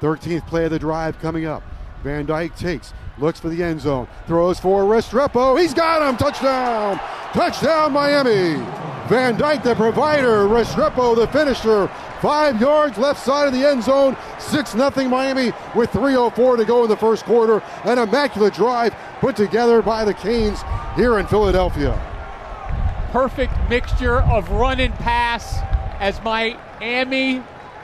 13th play of the drive coming up. Van Dyke takes, looks for the end zone, throws for Restrepo. He's got him. Touchdown! Touchdown, Miami! Van Dyke, the provider. Restrepo, the finisher. Five yards left side of the end zone. 6 0 Miami with 3.04 to go in the first quarter. An immaculate drive put together by the Canes here in Philadelphia. Perfect mixture of run and pass as Miami